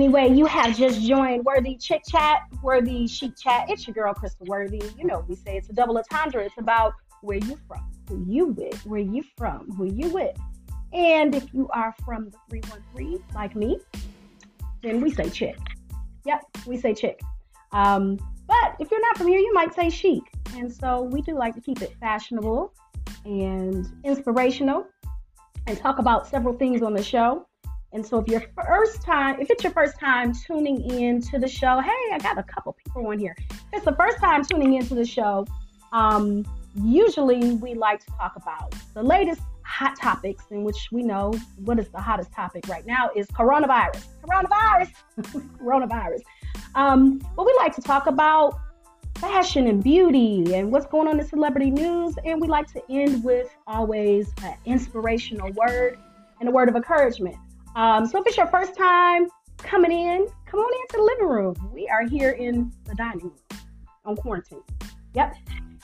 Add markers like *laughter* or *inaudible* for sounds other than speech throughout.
Anyway, you have just joined Worthy Chick Chat, Worthy Chic Chat. It's your girl, Crystal Worthy. You know, we say it's a double entendre. It's about where you from, who you with, where you from, who you with. And if you are from the 313, like me, then we say chick. Yep, we say chick. Um, but if you're not from here, you might say chic. And so we do like to keep it fashionable and inspirational and talk about several things on the show. And so if your first time, if it's your first time tuning in to the show, hey, I got a couple people on here. If it's the first time tuning into the show, um, usually we like to talk about the latest hot topics in which we know what is the hottest topic right now is coronavirus. Coronavirus. *laughs* coronavirus. Um, but we like to talk about fashion and beauty and what's going on in celebrity news. And we like to end with always an inspirational word and a word of encouragement. Um, so if it's your first time coming in, come on into the living room. We are here in the dining room on quarantine. Yep,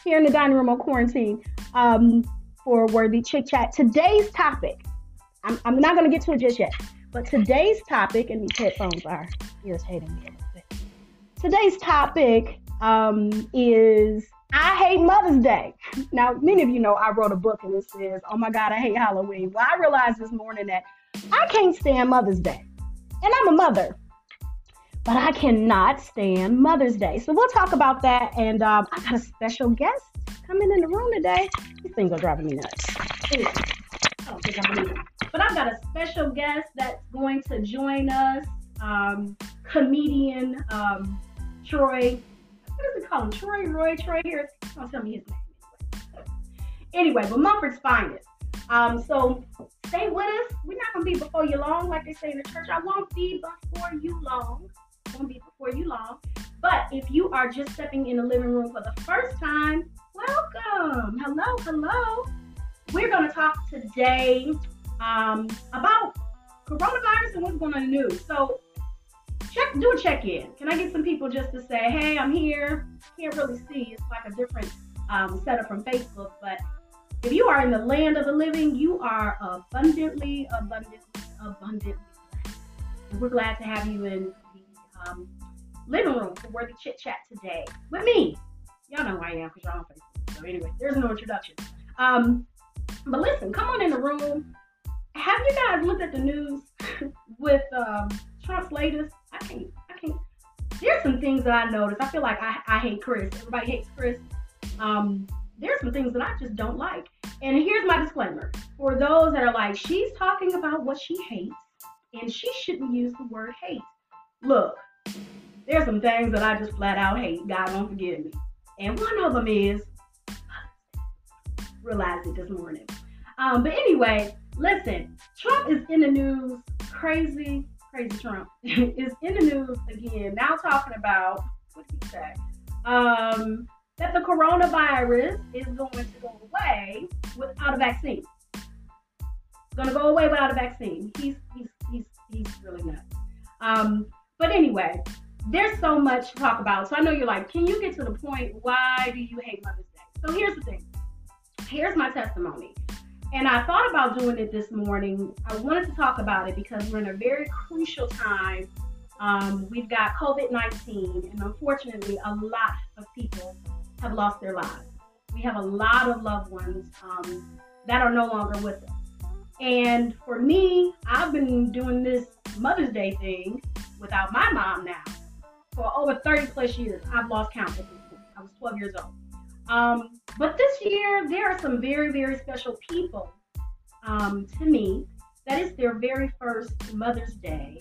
here in the dining room on quarantine um, for Worthy Chit Chat. Today's topic, I'm, I'm not going to get to it just yet, but today's topic, and these headphones are irritating me a little bit. Today's topic um, is I hate Mother's Day. Now, many of you know I wrote a book and it says, Oh my God, I hate Halloween. Well, I realized this morning that I can't stand Mother's Day. And I'm a mother, but I cannot stand Mother's Day. So we'll talk about that. And um, I got a special guest coming in the room today. These things are driving me nuts. Anyway, I don't think I believe it. But I've got a special guest that's going to join us. Um, comedian um, Troy what does it call him? Troy Roy Troy here. Don't tell me his name. Anyway, but Mumford's finest. Um, so stay with us. We're not gonna be before you long, like they say in the church. I won't be before you long. Won't be before you long. But if you are just stepping in the living room for the first time, welcome. Hello, hello. We're gonna talk today um, about coronavirus and what's going on in the news. So check do a check-in. Can I get some people just to say, hey, I'm here. Can't really see. It's like a different um, setup from Facebook, but if you are in the land of the living, you are abundantly, abundantly, abundantly blessed. And we're glad to have you in the um, living room for Worthy Chit Chat today with me. Y'all know who I am because y'all on Facebook. So anyway, there's no introduction. Um, but listen, come on in the room. Have you guys looked at the news *laughs* with um, Trump's latest I can't, I can't. There's some things that I noticed. I feel like I, I hate Chris. Everybody hates Chris. Um, there's some things that I just don't like. And here's my disclaimer for those that are like, she's talking about what she hates, and she shouldn't use the word hate. Look, there's some things that I just flat out hate. God don't forgive me. And one of them is realized it this morning. Um, but anyway, listen, Trump is in the news crazy crazy Trump *laughs* is in the news again, now talking about what did he say? Um, that the coronavirus is going to go away without a vaccine. It's going to go away without a vaccine. He's he's he's he's really nuts. Um, but anyway, there's so much to talk about. So I know you're like, can you get to the point? Why do you hate Mother's Day? So here's the thing. Here's my testimony. And I thought about doing it this morning. I wanted to talk about it because we're in a very crucial time. Um, we've got COVID 19, and unfortunately, a lot of people have lost their lives. We have a lot of loved ones um, that are no longer with us. And for me, I've been doing this Mother's Day thing without my mom now for over 30 plus years. I've lost count at this point. I was 12 years old. Um, but this year, there are some very, very special people um, to me. That is their very first Mother's Day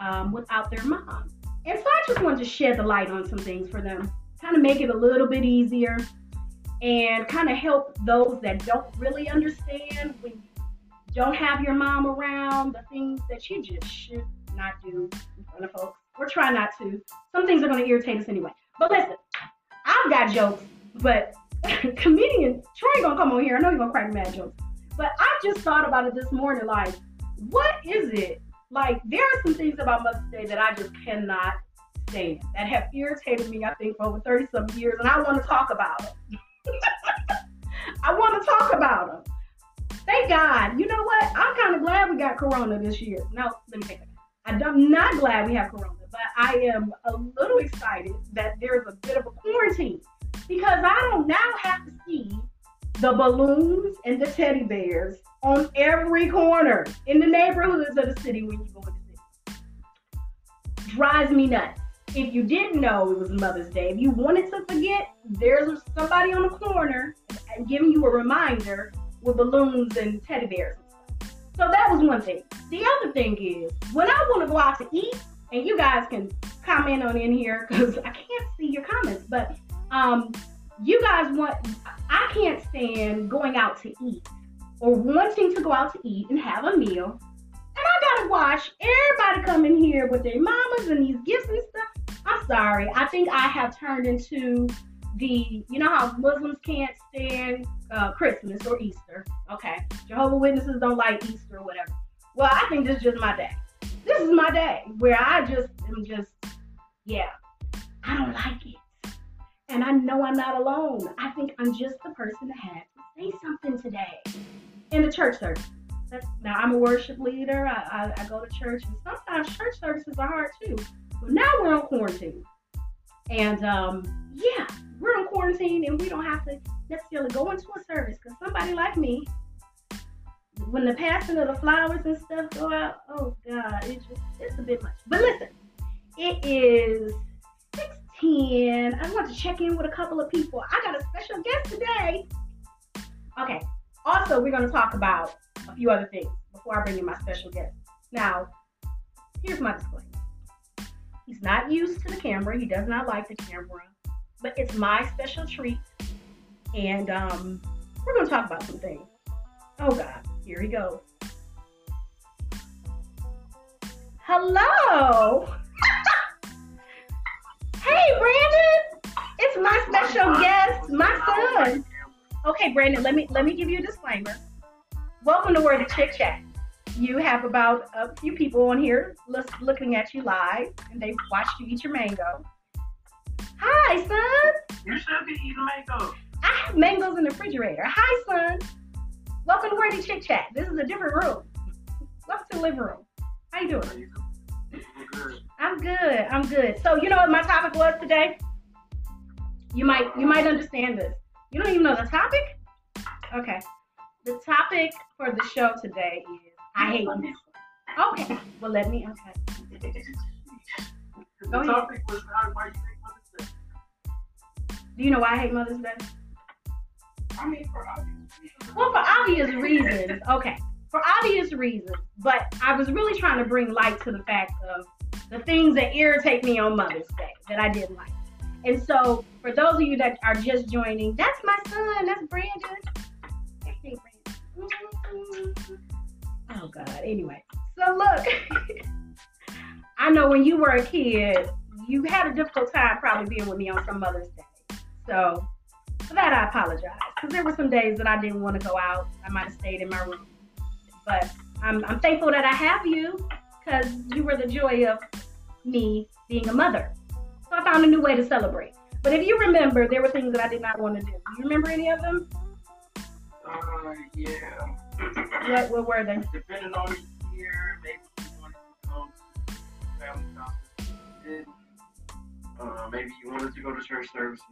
um, without their mom. And so I just wanted to shed the light on some things for them, kind of make it a little bit easier and kind of help those that don't really understand when you don't have your mom around, the things that you just should not do in front of folks or try not to. Some things are going to irritate us anyway. But listen, I've got jokes but *laughs* comedian Troy gonna come on here. I know you're gonna crack mad jokes. But I just thought about it this morning. Like, what is it? Like, there are some things about Mother's Day that I just cannot that have irritated me. I think for over thirty some years, and I want to talk about them. *laughs* I want to talk about them. Thank God. You know what? I'm kind of glad we got Corona this year. No, let me take it. I'm not glad we have Corona, but I am a little excited that there's a bit of a quarantine because I don't now have to see the balloons and the teddy bears on every corner in the neighborhoods of the city when you go in the city. Drives me nuts. If you didn't know it was Mother's Day, if you wanted to forget, there's somebody on the corner and giving you a reminder with balloons and teddy bears So that was one thing. The other thing is when I want to go out to eat, and you guys can comment on in here because I can't see your comments, but um, you guys want I can't stand going out to eat or wanting to go out to eat and have a meal. And I gotta watch everybody come in here with their mamas and these gifts and stuff. I'm sorry. I think I have turned into the, you know how Muslims can't stand uh, Christmas or Easter. Okay. Jehovah Witnesses don't like Easter or whatever. Well, I think this is just my day. This is my day where I just am just, yeah, I don't like it. And I know I'm not alone. I think I'm just the person that had to say something today in the church service. That's, now I'm a worship leader. I, I, I, go to church, and sometimes church services are hard too. But now we're on quarantine, and um, yeah, we're on quarantine, and we don't have to necessarily go into a service because somebody like me, when the passing of the flowers and stuff go out, oh God, it's just it's a bit much. But listen, it is 10. I want to check in with a couple of people. I got a special guest today. Okay. Also, we're going to talk about a few other things before I bring in my special guest. Now, here's my disclaimer. He's not used to the camera. He does not like the camera, but it's my special treat. And um, we're going to talk about some things. Oh, God. Here he goes. Hello. *laughs* Hey, Brandon! It's my special guest, my son. Okay, Brandon, let me let me give you a disclaimer. Welcome to Worthy Chick Chat. You have about a few people on here looking at you live, and they've watched you eat your mango. Hi, son. You should be eating mango. I have mangoes in the refrigerator. Hi, son. Welcome to Worthy Chit Chat. This is a different room. Welcome to the living room. How you doing? I'm good. I'm good. So you know what my topic was today? You might you might understand this. You don't even know the topic? Okay. The topic for the show today is I hate music. Okay. Well let me okay. The topic was why you hate Mother's Day. Do you know why I hate Mother's Day? I mean for obvious reasons. Well for obvious reasons. Okay. For obvious reasons. But I was really trying to bring light to the fact of the things that irritate me on Mother's Day that I didn't like. And so, for those of you that are just joining, that's my son. That's Brandon. Hey, Brandon. Mm-hmm. Oh God. Anyway, so look, *laughs* I know when you were a kid, you had a difficult time probably being with me on some Mother's Day. So for that, I apologize because there were some days that I didn't want to go out. I might have stayed in my room, but I'm, I'm thankful that I have you because you were the joy of me being a mother. So I found a new way to celebrate. But if you remember, there were things that I did not want to do. Do you remember any of them? Uh, yeah. What, what were they? Depending on the year, maybe you wanted to go to family conference. Uh, maybe you wanted to go to church services.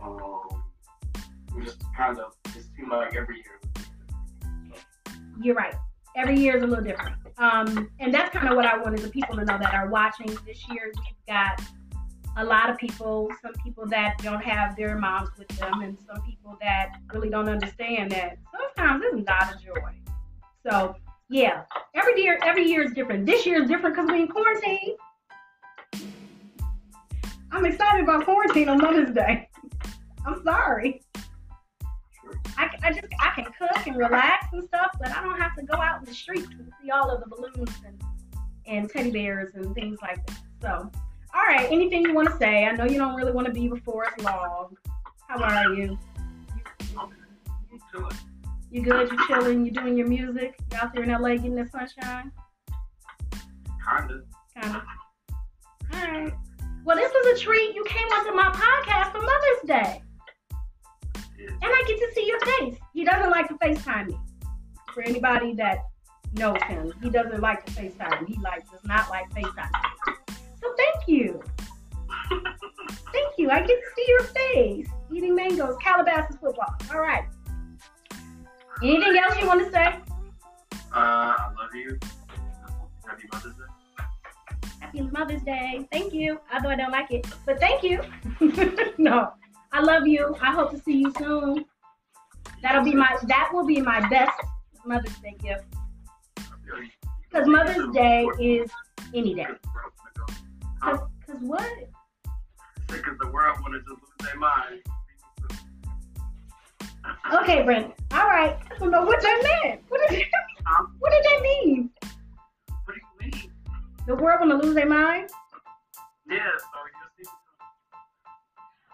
Um, just kind of, it seemed like every year. You're right every year is a little different. Um, and that's kind of what I wanted the people to know that are watching this year. We've got a lot of people, some people that don't have their moms with them, and some people that really don't understand that sometimes it's not a joy. So yeah, every year, every year is different. This year is different because we're in quarantine. I'm excited about quarantine on Mother's Day. *laughs* I'm sorry. I, I just I can cook and relax and stuff, but I don't have to go out in the streets and see all of the balloons and, and teddy bears and things like that. So, all right, anything you want to say? I know you don't really want to be before us long. How are you? You good? You chilling? You doing your music? You out there in LA getting the sunshine? Kinda. Kinda. All right. Well, this was a treat. You came onto my podcast for Mother's Day. And I get to see your face. He doesn't like to FaceTime me. For anybody that knows him. He doesn't like to FaceTime. He like does not like FaceTime. You. thank you. I get to see your face. Eating mangoes, Calabasas football. All right. Anything else you want to say? Uh, I love you. Happy Mother's Day. Happy Mother's Day. Thank you. Although I don't like it, but thank you. *laughs* no, I love you. I hope to see you soon. That'll be my that will be my best Mother's Day gift. Because Mother's Day is any day. Cause, Cause what? Because the world wanted to lose their mind. Okay, Brent. All right. I don't know what that meant. What did Huh? what did that mean? What do you mean? The world gonna lose their mind? Yeah, so.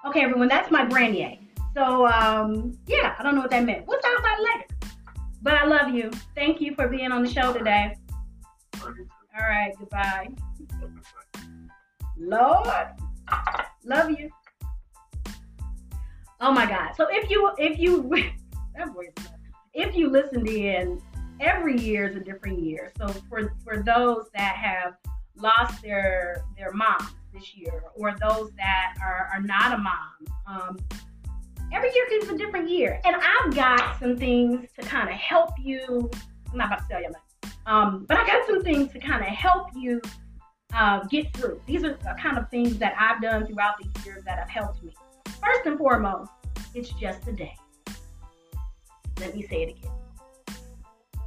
Okay, everyone. That's my Branier. So um, yeah, I don't know what that meant. We'll talk about it later. But I love you. Thank you for being on the show today. Love you too. All right. Goodbye. Lord, love you. Oh my God. So if you if you *laughs* if you listened in, every year is a different year. So for for those that have lost their their mom this year, or those that are, are not a mom, um, every year is a different year. And I've got some things to kind of help you. I'm not about to tell you. Um, but I got some things to kind of help you uh, get through. These are the kind of things that I've done throughout the years that have helped me. First and foremost, it's just a day. Let me say it again.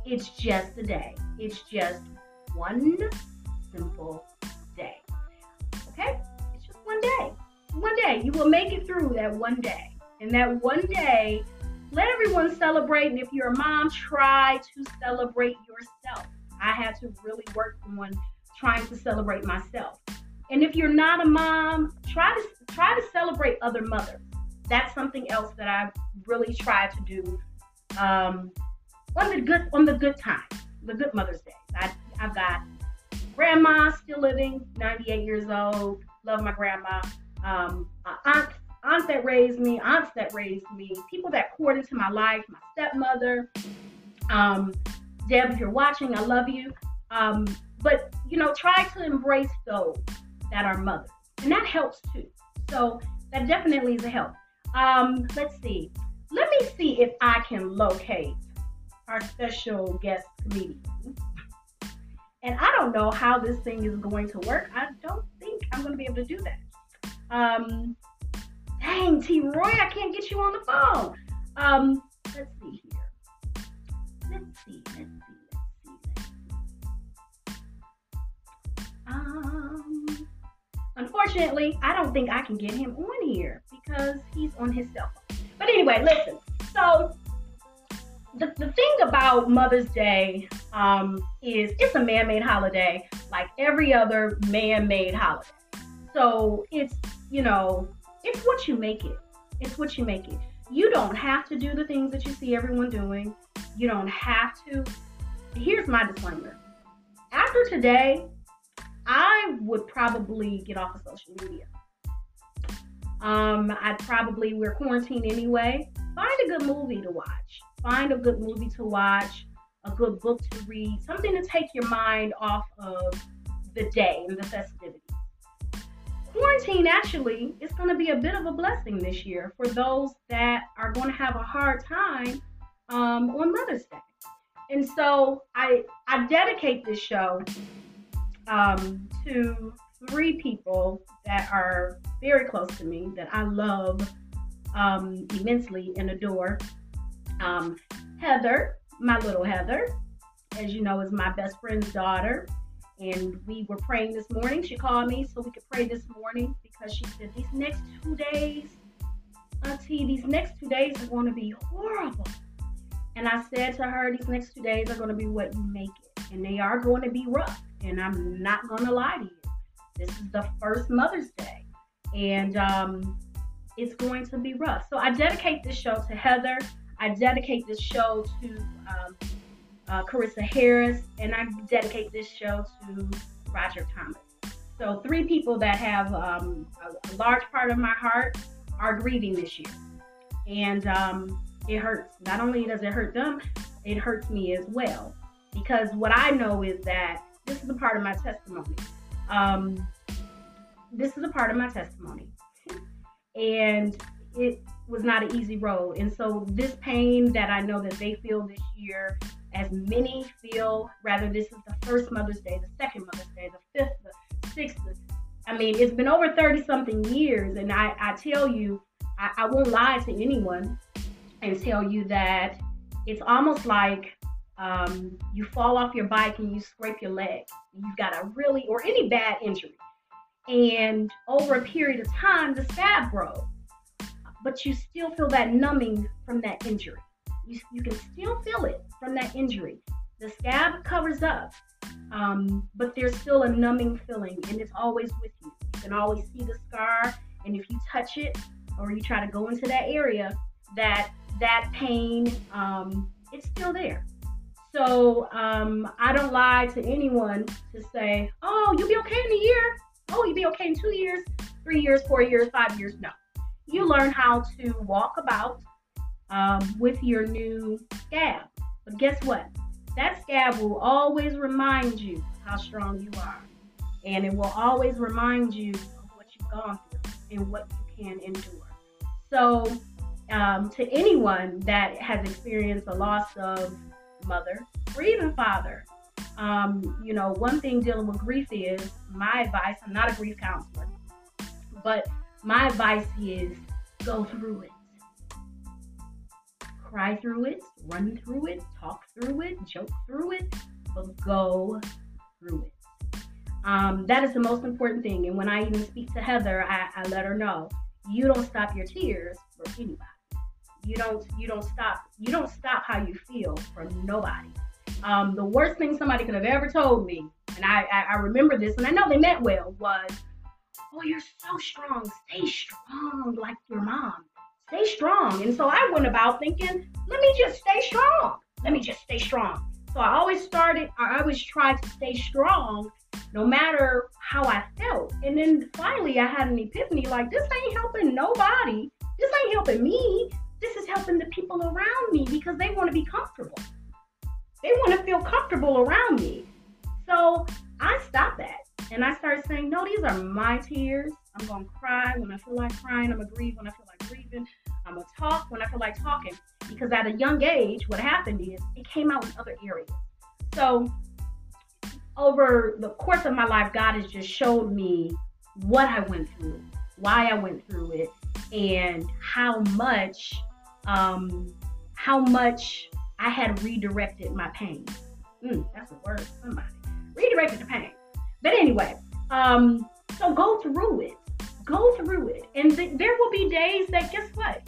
It's just a day. It's just one simple day. Okay? It's just one day. One day. You will make it through that one day. And that one day, let everyone celebrate. And if you're a mom, try to celebrate yourself. I had to really work on trying to celebrate myself. And if you're not a mom, try to try to celebrate other mothers. That's something else that I really try to do um, on the good on the good times, the good Mother's Day. I, I've got grandma still living, 98 years old. Love my grandma. Um, aunt, aunt that raised me, aunts that raised me, people that poured into my life, my stepmother. Um, Deb, if you're watching, I love you. Um, but you know, try to embrace those that are mothers, and that helps too. So that definitely is a help. Um, let's see. Let me see if I can locate our special guest comedian. And I don't know how this thing is going to work. I don't think I'm going to be able to do that. Um, dang, T. Roy, I can't get you on the phone. Um, let's see here. Let's see, let's see, Um, unfortunately, I don't think I can get him on here because he's on his cell phone. But anyway, listen. So the, the thing about Mother's Day um, is it's a man-made holiday, like every other man-made holiday. So it's you know it's what you make it. It's what you make it. You don't have to do the things that you see everyone doing. You don't have to. Here's my disclaimer. After today, I would probably get off of social media. Um, I'd probably we're quarantined anyway. Find a good movie to watch. Find a good movie to watch, a good book to read, something to take your mind off of the day and the festivities. Quarantine actually is going to be a bit of a blessing this year for those that are going to have a hard time um, on Mother's Day. And so I I dedicate this show um, to three people that are very close to me that I love um, immensely and adore. Um, Heather, my little Heather, as you know, is my best friend's daughter. And we were praying this morning. She called me so we could pray this morning because she said, These next two days, Auntie, these next two days are going to be horrible. And I said to her, These next two days are going to be what you make it. And they are going to be rough. And I'm not to lie to you. This is the first Mother's Day. And um, it's going to be rough. So I dedicate this show to Heather. I dedicate this show to um, uh, Carissa Harris, and I dedicate this show to Roger Thomas. So three people that have um, a, a, large part of my heart are grieving this year, and um, it hurts. Not only does it hurt them, it hurts me as well. because what I know is that this is a part of my testimony. Um, this is a part of my testimony. And it was not an easy road. And so this pain that I know that they feel this year, as many feel, rather this is the first Mother's Day, the second Mother's Day, the fifth, the sixth. I mean, it's been over 30 something years. And I, I tell you, I, I won't lie to anyone and tell you that it's almost like um, you fall off your bike and you scrape your leg. You've got a really, or any bad injury. And over a period of time, the scab grows. But you still feel that numbing from that injury. You, you can still feel it from that injury. The scab covers up, um, but there's still a numbing feeling, and it's always with you. You can always see the scar, and if you touch it or you try to go into that area, that that pain, um, it's still there. So um, I don't lie to anyone to say, oh, you'll be okay in a year. Oh, you'll be okay in two years, three years, four years, five years. No. You learn how to walk about um, with your new scab. But guess what? That scab will always remind you how strong you are. And it will always remind you of what you've gone through and what you can endure. So, um, to anyone that has experienced a loss of mother, or even father. Um, you know, one thing dealing with grief is my advice. I'm not a grief counselor, but my advice is go through it. Cry through it, run through it, talk through it, joke through it, but go through it. Um, that is the most important thing. And when I even speak to Heather, I, I let her know you don't stop your tears for anybody you don't you don't stop you don't stop how you feel from nobody. Um, the worst thing somebody could have ever told me, and I, I, I remember this, and I know they meant well, was, "Oh, you're so strong. Stay strong like your mom. Stay strong." And so I went about thinking, "Let me just stay strong. Let me just stay strong." So I always started. I always tried to stay strong, no matter how I felt. And then finally, I had an epiphany: like this ain't helping nobody. This ain't helping me this is helping the people around me because they want to be comfortable. They want to feel comfortable around me. So I stopped that and I started saying, no, these are my tears. I'm going to cry when I feel like crying. I'm going to grieve when I feel like grieving. I'm going to talk when I feel like talking. Because at a young age, what happened is it came out in other areas. So over the course of my life, God has just showed me what I went through, why I went through it, and how much um, how much I had redirected my pain. Mm, that's a word, somebody. Redirected the pain. But anyway, um, so go through it. Go through it. And th- there will be days that, guess what?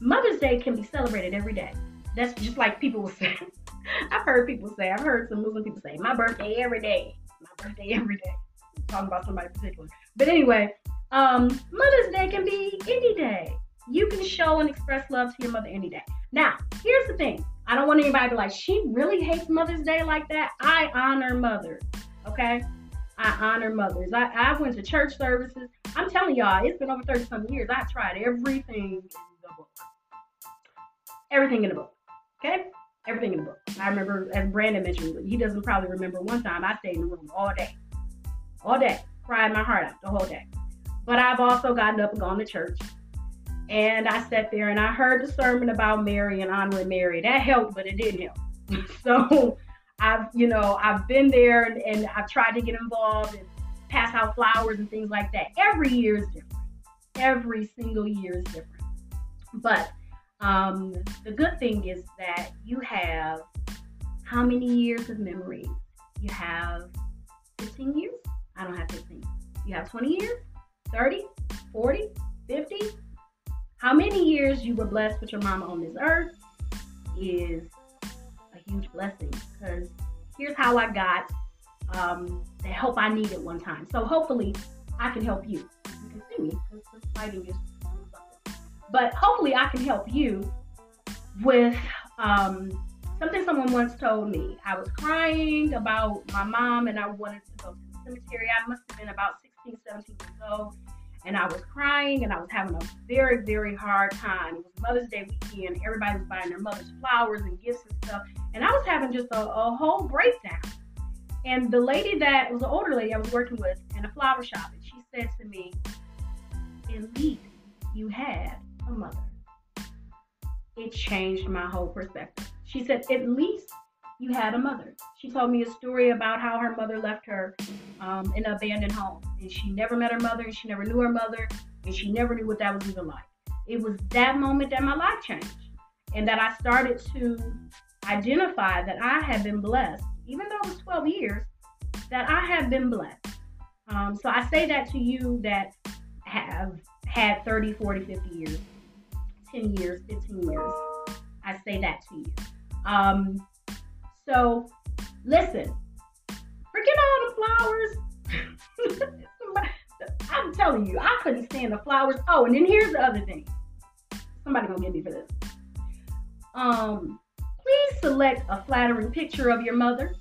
Mother's Day can be celebrated every day. That's just like people will *laughs* say. I've heard people say, I've heard some Muslim people say, my birthday every day. My birthday *laughs* every day. I'm talking about somebody particular. But anyway, um, Mother's Day can be any day. You can show and express love to your mother any day. Now, here's the thing. I don't want anybody to be like, she really hates Mother's Day like that. I honor mothers. Okay? I honor mothers. I, I went to church services. I'm telling y'all, it's been over 30 some years. I tried everything in the book. Everything in the book. Okay? Everything in the book. I remember, as Brandon mentioned, he doesn't probably remember one time I stayed in the room all day. All day. Cried my heart out the whole day. But I've also gotten up and gone to church. And I sat there and I heard the sermon about Mary and honoring Mary. That helped, but it didn't help. *laughs* so I've, you know, I've been there and, and I've tried to get involved and pass out flowers and things like that. Every year is different. Every single year is different. But um, the good thing is that you have how many years of memories? You have 15 years? I don't have 15. You have 20 years? 30, 40, 50, how many years you were blessed with your mama on this earth is a huge blessing because here's how I got um, the help I needed one time. So hopefully I can help you. You can see me because the lighting is but hopefully I can help you with um, something someone once told me. I was crying about my mom and I wanted to go to the cemetery. I must have been about 16, 17 years old. And I was crying and I was having a very, very hard time. It was Mother's Day weekend. Everybody was buying their mother's flowers and gifts and stuff. And I was having just a, a whole breakdown. And the lady that was an older lady I was working with in a flower shop, and she said to me, At least you had a mother. It changed my whole perspective. She said, At least you had a mother. She told me a story about how her mother left her um, in an abandoned home. And she never met her mother, and she never knew her mother, and she never knew what that was even like. It was that moment that my life changed, and that I started to identify that I had been blessed, even though it was 12 years, that I have been blessed. Um, so I say that to you that have had 30, 40, 50 years, 10 years, 15 years. I say that to you. Um, so, listen, forget all the flowers. *laughs* I'm telling you, I couldn't stand the flowers. Oh, and then here's the other thing. Somebody gonna get me for this. Um, please select a flattering picture of your mother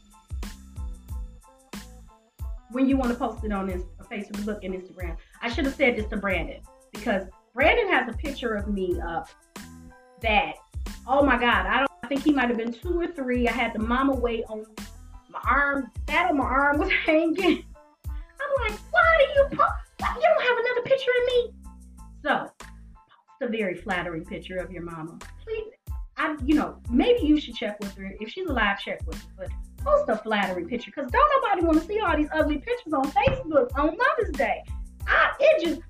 when you want to post it on this Facebook and Instagram. I should have said this to Brandon because Brandon has a picture of me up that, oh my God, I don't think he might have been two or three. I had the mama weight on my arm, that on my arm *laughs* was hanging. I'm like, why do you post? You don't have another picture of me. So, post a very flattering picture of your mama. Please, I, you know, maybe you should check with her. If she's alive, check with her. But post a flattering picture because don't nobody want to see all these ugly pictures on Facebook on Mother's Day. I, it just,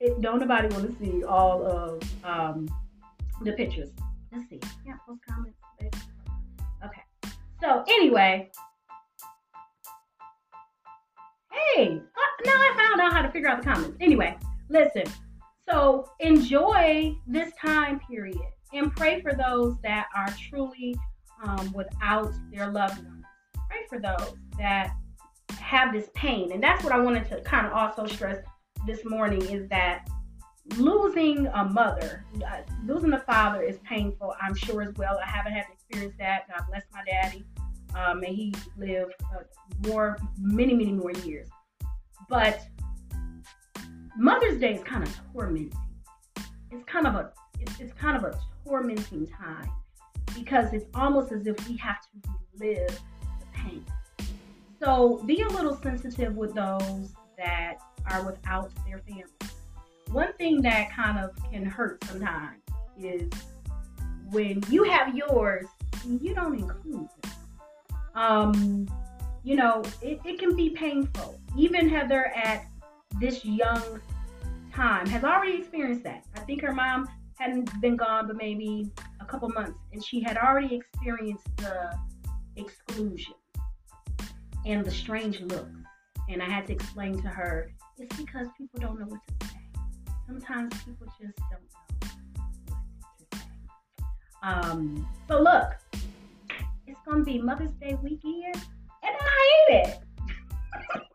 it, don't nobody want to see all of um, the pictures. Let's see. Yeah, post comments. Okay. So anyway, hey, uh, now I found out how to figure out the comments. Anyway, listen. So enjoy this time period and pray for those that are truly um, without their loved ones. Pray for those that have this pain. And that's what I wanted to kind of also stress this morning is that losing a mother, uh, losing a father is painful, I'm sure as well. I haven't had to experience that. God bless my daddy. Um, and he lived uh, more, many, many more years. But Mother's Day is kind of tormenting. It's kind of a, it's, it's kind of a tormenting time because it's almost as if we have to relive the pain. So be a little sensitive with those that are without their family one thing that kind of can hurt sometimes is when you have yours and you don't include them. Um, you know, it, it can be painful. Even Heather at this young time has already experienced that. I think her mom hadn't been gone but maybe a couple months and she had already experienced the exclusion and the strange looks. And I had to explain to her it's because people don't know what to say sometimes people just don't know what to say. Um, so look, it's gonna be Mother's Day weekend, and I hate it. *laughs*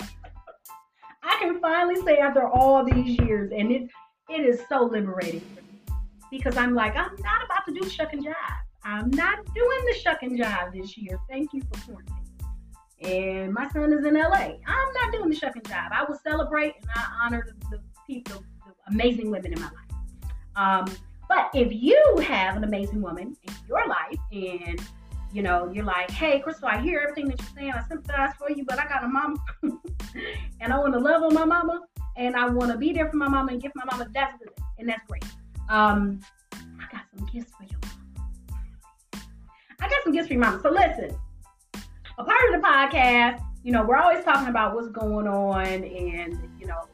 I can finally say after all these years, and it it is so liberating for me because I'm like, I'm not about to do shuck and jive. I'm not doing the shuck and jive this year. Thank you for quarantine. And my son is in LA. I'm not doing the shuck and jive. I will celebrate and I honor the, the people, amazing women in my life. Um, but if you have an amazing woman in your life and you know, you're like, hey, Crystal, I hear everything that you're saying. I sympathize for you, but I got a mama *laughs* and I want to love on my mama and I want to be there for my mama and give my mama. That's good. And that's great. Um, I got some gifts for mama. I got some gifts for your mama. So listen, a part of the podcast, you know, we're always talking about what's going on and, you know,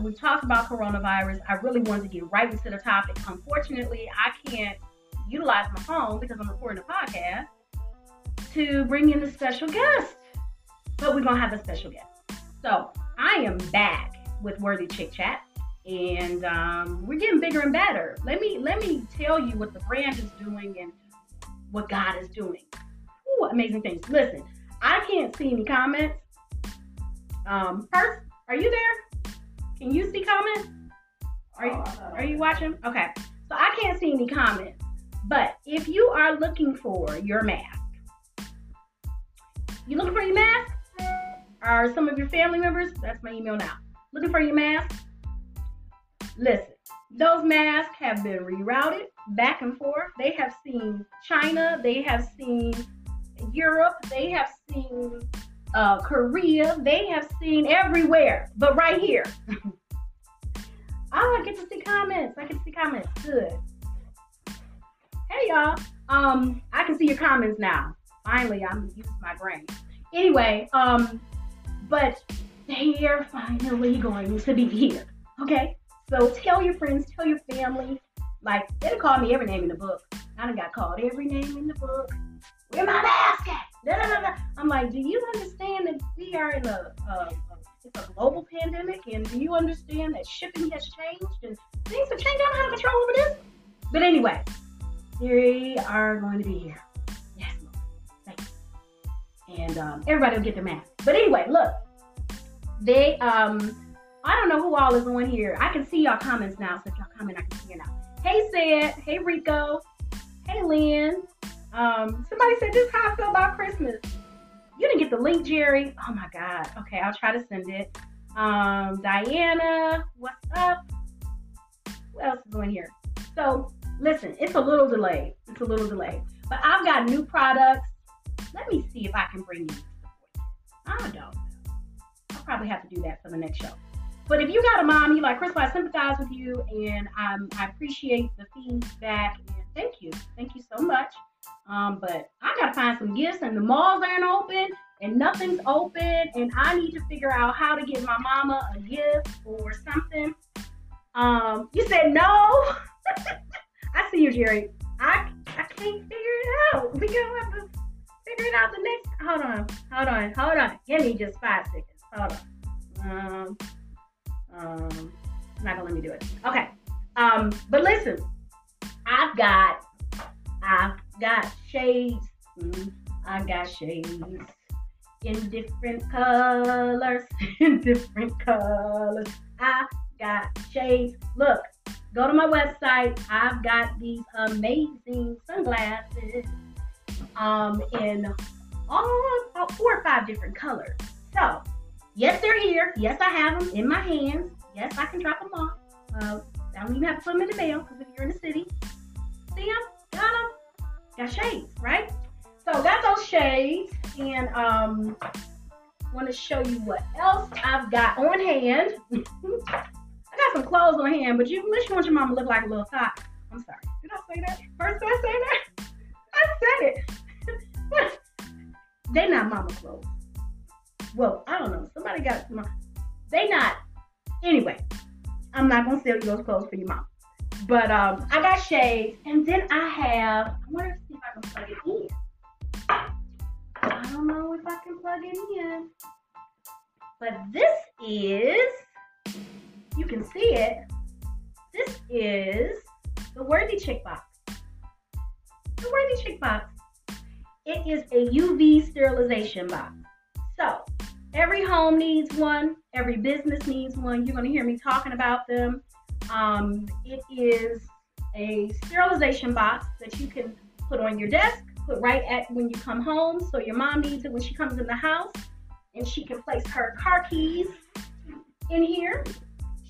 we talked about coronavirus. I really wanted to get right into the topic. Unfortunately, I can't utilize my phone because I'm recording a podcast to bring in a special guest. But we're gonna have a special guest. So I am back with Worthy Chick Chat, and um, we're getting bigger and better. Let me let me tell you what the brand is doing and what God is doing. Ooh, amazing things. Listen, I can't see any comments. Um, first, are you there? Can you see comments? Are you are you watching? Okay. So I can't see any comments. But if you are looking for your mask, you looking for your mask? Are some of your family members? That's my email now. Looking for your mask? Listen, those masks have been rerouted back and forth. They have seen China, they have seen Europe, they have seen uh, Korea, they have seen everywhere, but right here. oh, *laughs* I get to see comments. I can see comments. Good. Hey y'all. Um, I can see your comments now. Finally, I'm using my brain. Anyway, um, but they are finally going to be here. Okay? So tell your friends, tell your family. Like, they call me every name in the book. I done got called every name in the book. Where my mask Da, da, da, I'm like, do you understand that we are in a, a, a, it's a global pandemic? And do you understand that shipping has changed and things have changed? I don't have control over this. But anyway, they are going to be here. Yes, Lord. Thank you. And um, everybody will get their mask. But anyway, look, they um I don't know who all is on here. I can see y'all comments now, so if y'all comment, I can see it now. Hey Sid, hey Rico, hey Lynn. Um, somebody said this is how I feel about Christmas. You didn't get the link, Jerry. Oh my God. Okay, I'll try to send it. Um, Diana, what's up? What else is on here? So listen, it's a little delayed. It's a little delayed. But I've got new products. Let me see if I can bring you. I don't know. I'll probably have to do that for the next show. But if you got a mom, you like, Crystal, I sympathize with you and um, I appreciate the feedback and thank you. Thank you so much. Um, but I gotta find some gifts and the malls aren't open and nothing's open and I need to figure out how to get my mama a gift or something. Um, you said no. *laughs* I see you, Jerry. I I can't figure it out. We gonna have to figure it out the next. Hold on, hold on, hold on. Give me just five seconds. Hold on. Um, um, not gonna let me do it. Okay. Um, but listen, I've got, I've got shades. Mm, I got shades in different colors, *laughs* in different colors. I got shades. Look, go to my website. I've got these amazing sunglasses um, in all about four or five different colors. So Yes, they're here. Yes, I have them in my hands. Yes, I can drop them off. Uh, I don't even have to put them in the mail because if you're in the city, got shades, right? So got those shades, and um, want to show you what else I've got on hand. *laughs* I got some clothes on hand, but you unless you want your mom to look like a little thought. I'm sorry. Did I say that? First, did I say that? I said it. *laughs* They're not mama clothes well, I don't know. Somebody got some. They not. Anyway, I'm not gonna sell you those clothes for your mom. But um, I got shades, and then I have. I see if I can plug it in. I don't know if I can plug it in, but this is. You can see it. This is the Worthy Chick box. The Worthy Chick box. It is a UV sterilization box. So Every home needs one. Every business needs one. You're going to hear me talking about them. Um, it is a sterilization box that you can put on your desk, put right at when you come home. So your mom needs it when she comes in the house, and she can place her car keys in here.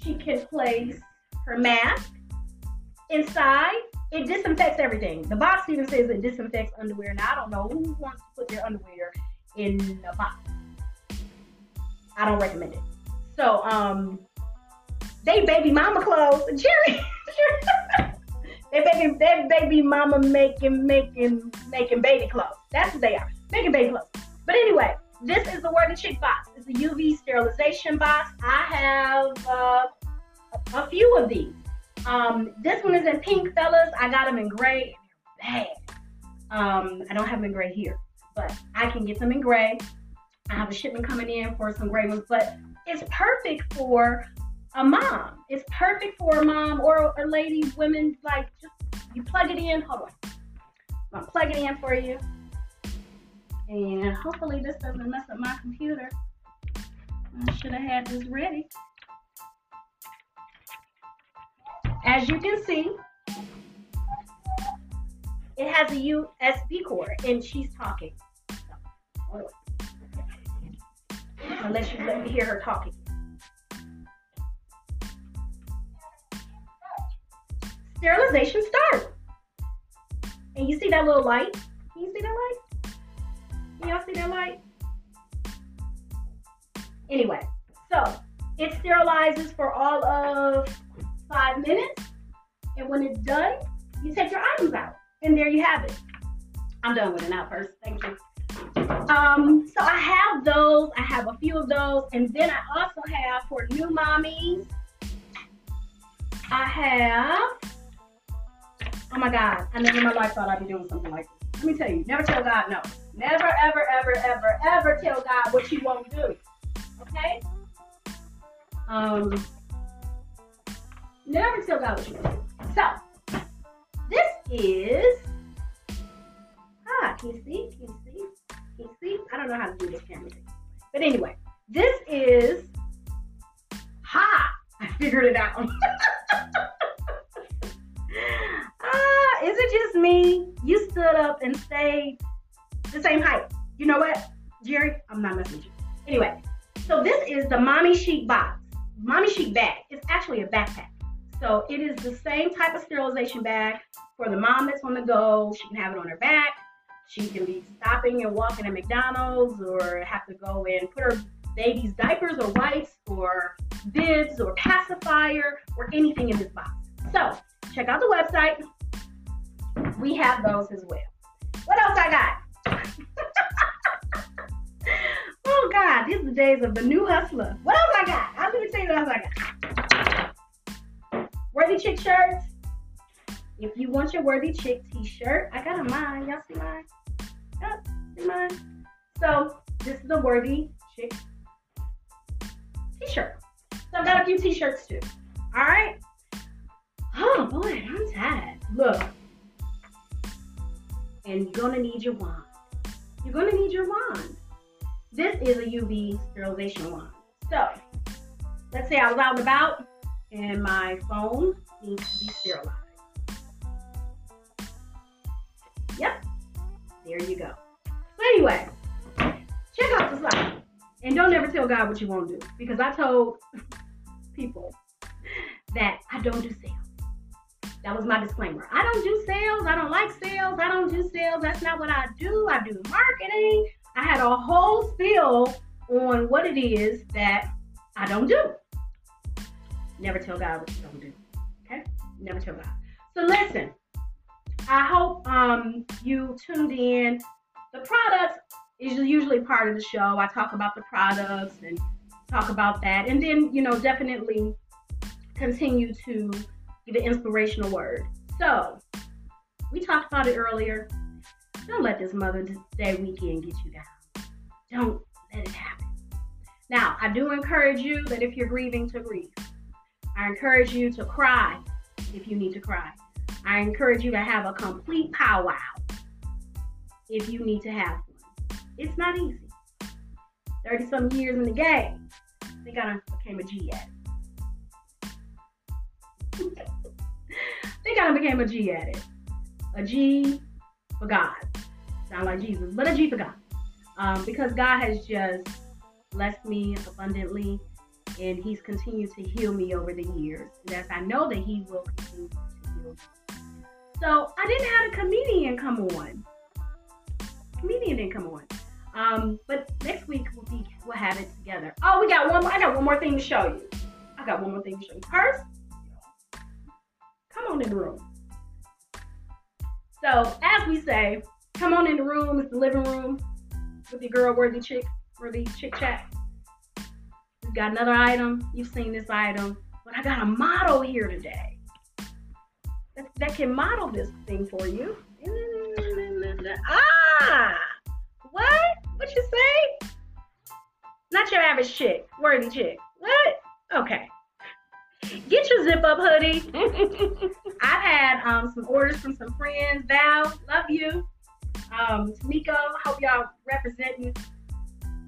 She can place her mask inside. It disinfects everything. The box even says it disinfects underwear. Now I don't know who wants to put their underwear in a box. I don't recommend it. So, um, they baby mama clothes. *laughs* Jerry, they baby, they baby mama making, making, making baby clothes. That's what they are, making baby clothes. But anyway, this is the Worthy Chick box. It's a UV sterilization box. I have uh, a, a few of these. Um, this one is in pink, fellas. I got them in gray. Bad. Um, I don't have them in gray here, but I can get them in gray. I have a shipment coming in for some gray ones, but it's perfect for a mom. It's perfect for a mom or a lady, women, like just you plug it in. Hold on. I'm gonna plug it in for you. And hopefully this doesn't mess up my computer. I should have had this ready. As you can see, it has a USB cord and she's talking. Unless you let me hear her talking. Sterilization start. And you see that little light? Can you see that light? Can y'all see that light? Anyway, so it sterilizes for all of five minutes. And when it's done, you take your items out. And there you have it. I'm done with it now first. Thank you. Um, so I have those. I have a few of those. And then I also have for new mommies, I have, oh my God, I never in my life thought I'd be doing something like this. Let me tell you, never tell God no. Never, ever, ever, ever, ever tell God what you won't do. Okay? Um, never tell God what you won't do. So, this is, ah, can you see? Can you see? Can you see? I don't know how to do this camera thing. But anyway, this is, ha! I figured it out. *laughs* ah, is it just me? You stood up and stayed the same height. You know what, Jerry? I'm not messing with you. Anyway, so this is the Mommy Chic box. Mommy Chic bag. It's actually a backpack. So it is the same type of sterilization bag for the mom that's on the go. She can have it on her back. She can be stopping and walking at McDonald's or have to go and put her baby's diapers or wipes or bibs or pacifier or anything in this box. So check out the website. We have those as well. What else I got? *laughs* oh God, these are the days of the new hustler. What else I got? I'm gonna tell you what else I got. Worthy Chick shirts. If you want your Worthy Chick t-shirt, I got a mine. Y'all see mine? Yep, see mine. So this is the Worthy Chick t-shirt. So I've got a few t-shirts too. All right. Oh boy, I'm tired. Look, and you're gonna need your wand. You're gonna need your wand. This is a UV sterilization wand. So, let's say I was out and about and my phone needs to be sterilized. Yep, there you go. So anyway, check out the slide. And don't ever tell God what you won't do. Because I told *laughs* people that I don't do sales. That was my disclaimer. I don't do sales. I don't like sales. I don't do sales. That's not what I do. I do marketing. I had a whole spiel on what it is that I don't do. Never tell God what you don't do. Okay? Never tell God. So listen, I hope um, you tuned in. The products is usually part of the show. I talk about the products and talk about that. And then, you know, definitely continue to an inspirational word. So, we talked about it earlier. Don't let this Mother's Day weekend get you down. Don't let it happen. Now, I do encourage you that if you're grieving, to grieve. I encourage you to cry if you need to cry. I encourage you to have a complete powwow if you need to have one. It's not easy. 30 some years in the game, I think I became a G at. *laughs* kind of became a G at it. A G for God. Sound like Jesus, but a G for God. Um, because God has just blessed me abundantly and He's continued to heal me over the years. And as I know that He will continue to heal me. So I didn't have a comedian come on. Comedian didn't come on. Um, but next week we'll be we'll have it together. Oh, we got one. I got one more thing to show you. I got one more thing to show you. First, come on in the room. So as we say, come on in the room. It's the living room with your girl Worthy Chick, Worthy Chick Chat. We've got another item. You've seen this item, but I got a model here today that, that can model this thing for you. Ah, what? What you say? Not your average chick, worthy chick. What? Okay. Get your zip up hoodie. *laughs* I've had um, some orders from some friends. Val, love you. Um, Tamiko, hope y'all representing.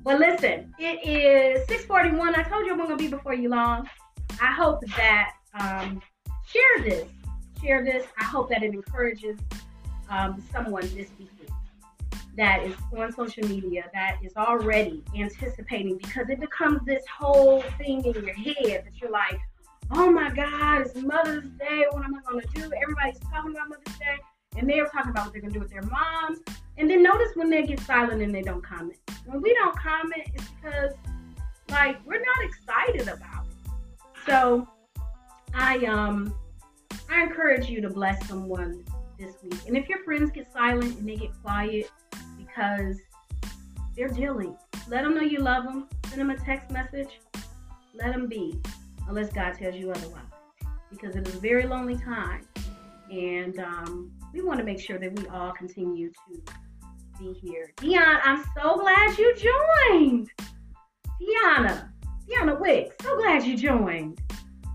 But listen, it is 641. I told you I'm gonna be before you long. I hope that um, share this. Share this. I hope that it encourages um, someone this weekend. that is on social media that is already anticipating because it becomes this whole thing in your head that you're like, oh my God, it's Mother's Day. What am I going to do? Everybody's talking about Mother's Day. And they're talking about what they're going to do with their moms. And then notice when they get silent and they don't comment. When we don't comment, it's because, like, we're not excited about it. So, I um, I encourage you to bless someone this week. And if your friends get silent and they get quiet because they're dealing, let them know you love them. Send them a text message. Let them be, unless God tells you otherwise. Because it is a very lonely time. And um, we want to make sure that we all continue to be here. Dion, I'm so glad you joined. Deanna, Deanna Wicks, so glad you joined.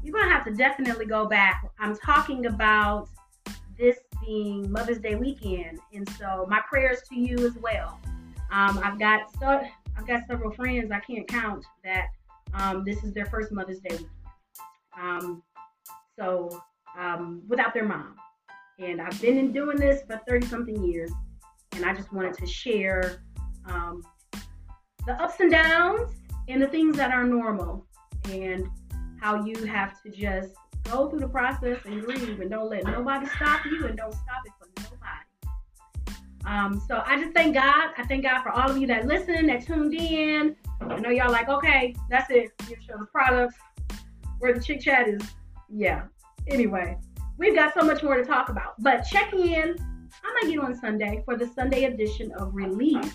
You're going to have to definitely go back. I'm talking about this being Mother's Day weekend, and so my prayers to you as well. Um, I've got so, I've got several friends I can't count that um, this is their first Mother's Day weekend. Um, so um, without their mom, and I've been in doing this for 30 something years, and I just wanted to share um, the ups and downs and the things that are normal, and how you have to just go through the process and grieve and don't let nobody stop you and don't stop it for nobody. Um, so I just thank God. I thank God for all of you that listen, that tuned in. I know y'all like, okay, that's it. You show the products. Where the chick chat is, yeah. Anyway, we've got so much more to talk about. But check in. I might get on Sunday for the Sunday edition of Release.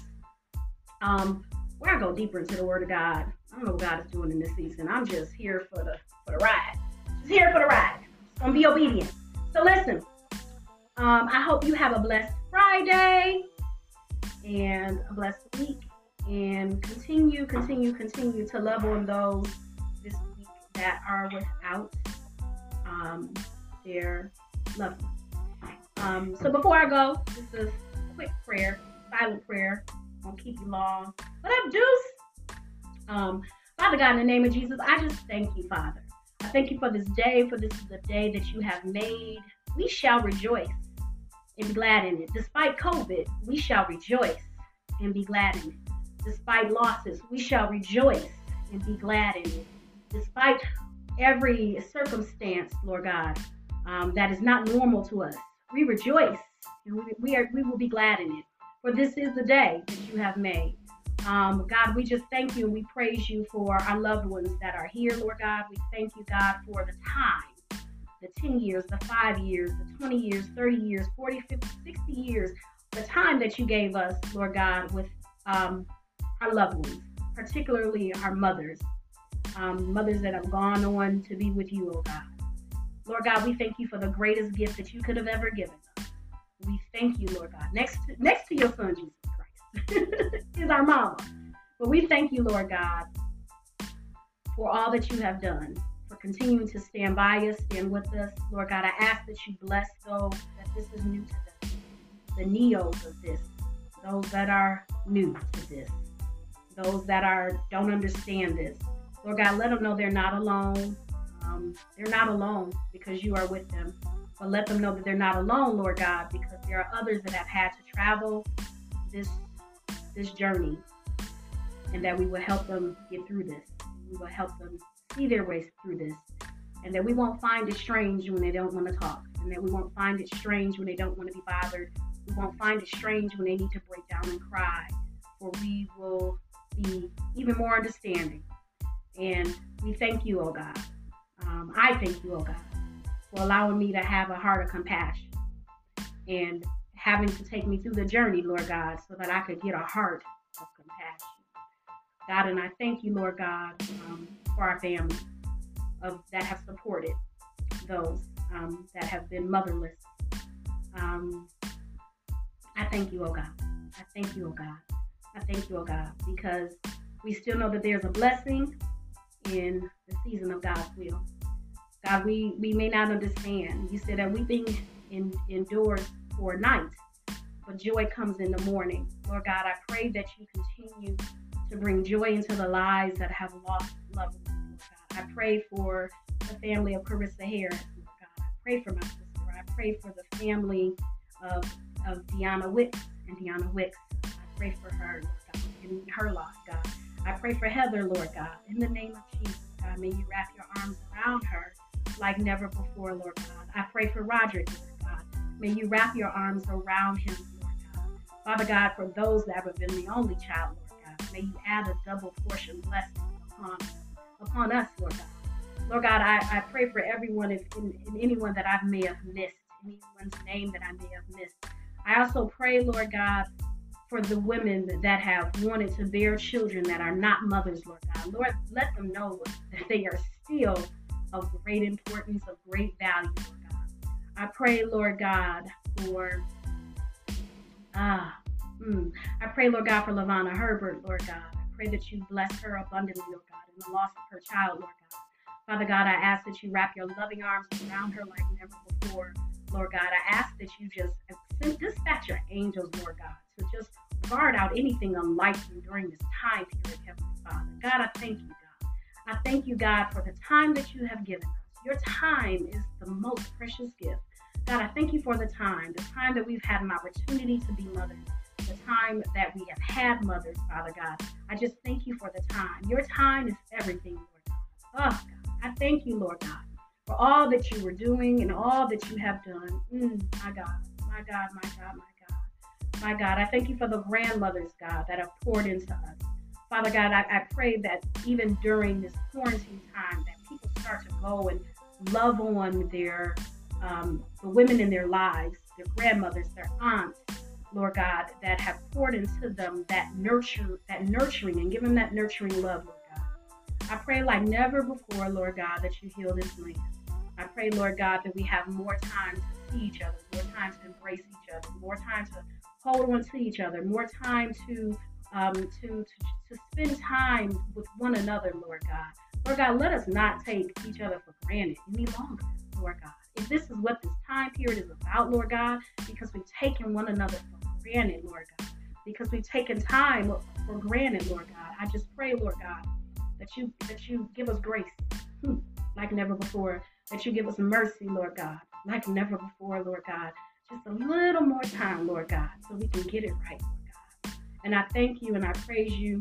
Um, where I go deeper into the Word of God. I don't know what God is doing in this season. I'm just here for the for the ride Just here for the ride. Gonna be obedient. So listen, um, I hope you have a blessed Friday and a blessed week. And continue, continue, continue to love on those that are without um, their loved ones. Um, so before I go, just a quick prayer, silent prayer. I won't keep you long. What up, Deuce? Um, Father God, in the name of Jesus, I just thank you, Father. I thank you for this day, for this is the day that you have made. We shall rejoice and be glad in it. Despite COVID, we shall rejoice and be glad in it. Despite losses, we shall rejoice and be glad in it. Despite every circumstance, Lord God, um, that is not normal to us, we rejoice and we, we, are, we will be glad in it. For this is the day that you have made. Um, God, we just thank you and we praise you for our loved ones that are here, Lord God. We thank you, God, for the time, the 10 years, the five years, the 20 years, 30 years, 40, 50, 60 years, the time that you gave us, Lord God, with um, our loved ones, particularly our mothers, um, mothers that have gone on to be with you, oh God. Lord God, we thank you for the greatest gift that you could have ever given us. We thank you, Lord God. Next to, next to your son, Jesus Christ, *laughs* is our mama. But we thank you, Lord God, for all that you have done, for continuing to stand by us, stand with us. Lord God, I ask that you bless those that this is new to them, the neos of this, those that are new to this, those that are don't understand this. Lord God, let them know they're not alone. Um, they're not alone because you are with them. But let them know that they're not alone, Lord God, because there are others that have had to travel this this journey and that we will help them get through this. We will help them see their ways through this. And that we won't find it strange when they don't want to talk. And that we won't find it strange when they don't want to be bothered. We won't find it strange when they need to break down and cry. For we will be even more understanding. And we thank you, oh God. Um, I thank you, oh God, for allowing me to have a heart of compassion. And having to take me through the journey, Lord God, so that I could get a heart of compassion. God, and I thank you, Lord God, um, for our family of that have supported those um, that have been motherless. Um, I thank you, oh God. I thank you, oh God. I thank you, oh God, because we still know that there's a blessing in the season of God's will. God, we, we may not understand. You said that weeping in, endures for a night, but joy comes in the morning. Lord God, I pray that you continue to bring joy into the lives that have lost loved ones. I pray for the family of Carissa Harris. I pray for my sister. I pray for the family of, of Deanna Wicks and Deanna Wicks. I pray for her, God, in her life, God. I pray for Heather, Lord God, in the name of Jesus, God. May you wrap your arms around her like never before, Lord God. I pray for Roderick, Lord God. May you wrap your arms around him, Lord God. Father God, for those that have been the only child, Lord God, may you add a double portion blessing upon, upon us, Lord God. Lord God, I, I pray for everyone and, anyone that I may have missed, anyone's name that I may have missed. I also pray, Lord God, for the women that have wanted to bear children that are not mothers, Lord God. Lord, let them know that they are still of great importance, of great value, Lord God. I pray, Lord God, for ah, mm, I pray, Lord God, for Lavana Herbert, Lord God. I pray that you bless her abundantly, Lord God, in the loss of her child, Lord God. Father God, I ask that you wrap your loving arms around her like never before, Lord God. I ask that you just dispatch your angels, Lord God, to just guard out anything unlike you during this time period, Heavenly Father. God, I thank you, God. I thank you, God, for the time that you have given us. Your time is the most precious gift. God, I thank you for the time, the time that we've had an opportunity to be mothers, the time that we have had mothers, Father God. I just thank you for the time. Your time is everything, Lord God. Oh, God, I thank you, Lord God, for all that you were doing and all that you have done. Mm, my God, my God, my God, my my God, I thank you for the grandmothers, God, that have poured into us. Father God, I, I pray that even during this quarantine time, that people start to go and love on their um, the women in their lives, their grandmothers, their aunts, Lord God, that have poured into them that nurture, that nurturing, and give them that nurturing love, Lord God. I pray like never before, Lord God, that you heal this land. I pray, Lord God, that we have more time to see each other, more time to embrace each other, more time to hold on to each other, more time to um, to, to, to spend time with one another, Lord God. Lord God, let us not take each other for granted any longer, Lord God. If this is what this time period is about, Lord God, because we've taken one another for granted, Lord God, because we've taken time for granted, Lord God, I just pray, Lord God, that you that you give us grace hmm, like never before, that you give us mercy, Lord God, like never before, Lord God, just a little more time, Lord God, so we can get it right, Lord God. And I thank you and I praise you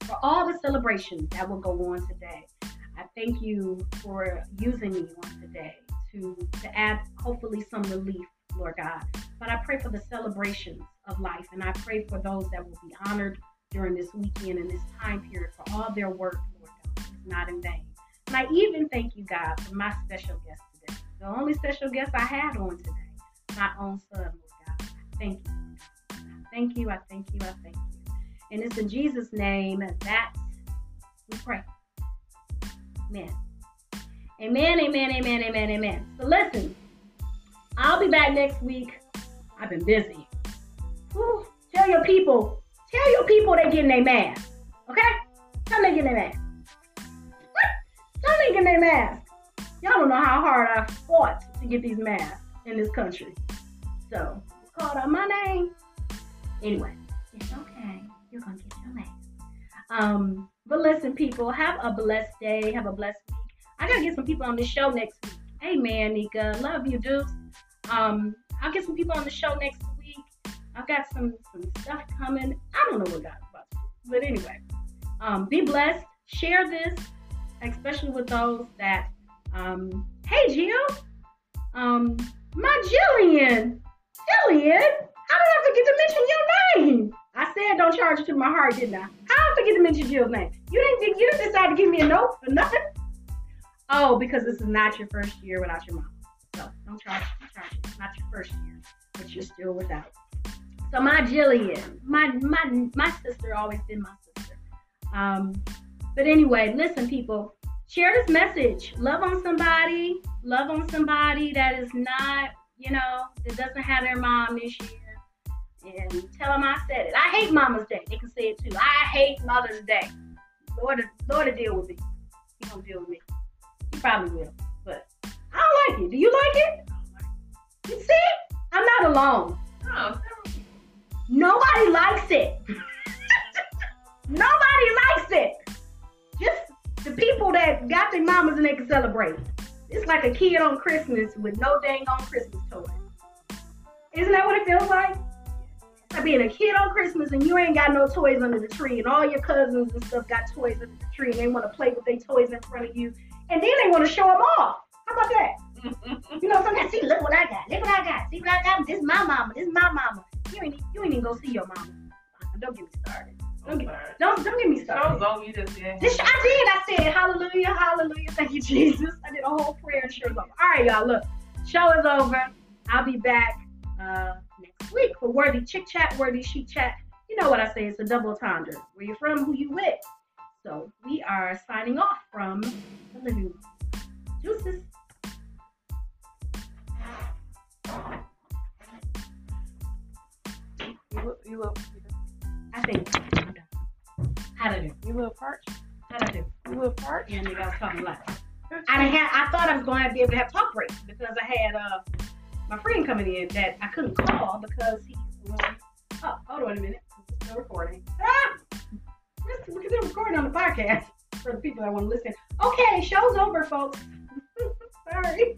for all the celebrations that will go on today. I thank you for using me on today to, to add hopefully some relief, Lord God. But I pray for the celebrations of life and I pray for those that will be honored during this weekend and this time period for all their work, Lord God. It's not in vain. And I even thank you, God, for my special guest today. The only special guest I had on today my own son, Lord God. Thank you. Thank you. I thank you. I thank you. And it's in Jesus' name that we pray. Amen. Amen, amen, amen, amen, amen. So listen, I'll be back next week. I've been busy. Tell your people, tell your people they're getting their mask. Okay? Tell them they're getting their mask. Tell them they're getting their mask. Y'all don't know how hard I fought to get these masks in this country. So it's called out my name. Anyway, it's okay. You're gonna get your name. Um, but listen, people, have a blessed day. Have a blessed week. I gotta get some people on the show next week. Hey man, Nika, love you, dudes. Um, I'll get some people on the show next week. I've got some some stuff coming. I don't know what God's about but anyway, um, be blessed. Share this, especially with those that. Um, hey, Gio. Um, my Jillian. Jillian? How did I forget to mention your name? I said don't charge it to my heart, didn't I? How did I forget to mention Jill's name? You didn't you didn't decide to give me a note or nothing? Oh, because this is not your first year without your mom. So don't charge, don't charge it. It's not your first year, but you're still without. So my Jillian, my my my sister always been my sister. Um, but anyway, listen, people, share this message. Love on somebody. Love on somebody that is not you know, that doesn't have their mom this year. And tell them I said it. I hate Mama's Day. They can say it too. I hate Mother's Day. Lord, Lord, to deal with me. He gonna deal with me. He probably will. But I don't like it. Do you like it? You see? I'm not alone. No, Nobody likes it. *laughs* Nobody likes it. Just the people that got their mamas and they can celebrate. It's like a kid on Christmas with no dang on Christmas toy. Isn't that what it feels like? like being a kid on Christmas and you ain't got no toys under the tree, and all your cousins and stuff got toys under the tree, and they want to play with their toys in front of you, and then they want to show them off. How about that? *laughs* you know, sometimes see, look what I got. Look what I got. See what I got. This is my mama. This is my mama. You ain't you ain't even go see your mama. Don't get me started. Don't get, don't, don't get me started. Show's over. You just did. This, I did. I said hallelujah, hallelujah. Thank you, Jesus. I did a whole prayer and show's over. All right, y'all. Look, show is over. I'll be back uh, next week for Worthy Chick Chat, Worthy Chic Chat. You know what I say? It's a double entendre. Where you from? Who you with? So we are signing off from the living room. Deuces. You look, you look, I think. How to do? you look parched. How to do? You look parched. Yeah, nigga, I was talking loud. I had. I thought I was going to be able to have talk breaks because I had uh my friend coming in that I couldn't call because he. Oh, hold on a minute. It's still recording. Ah, we're still recording on the podcast for the people that want to listen. Okay, show's over, folks. *laughs* Sorry.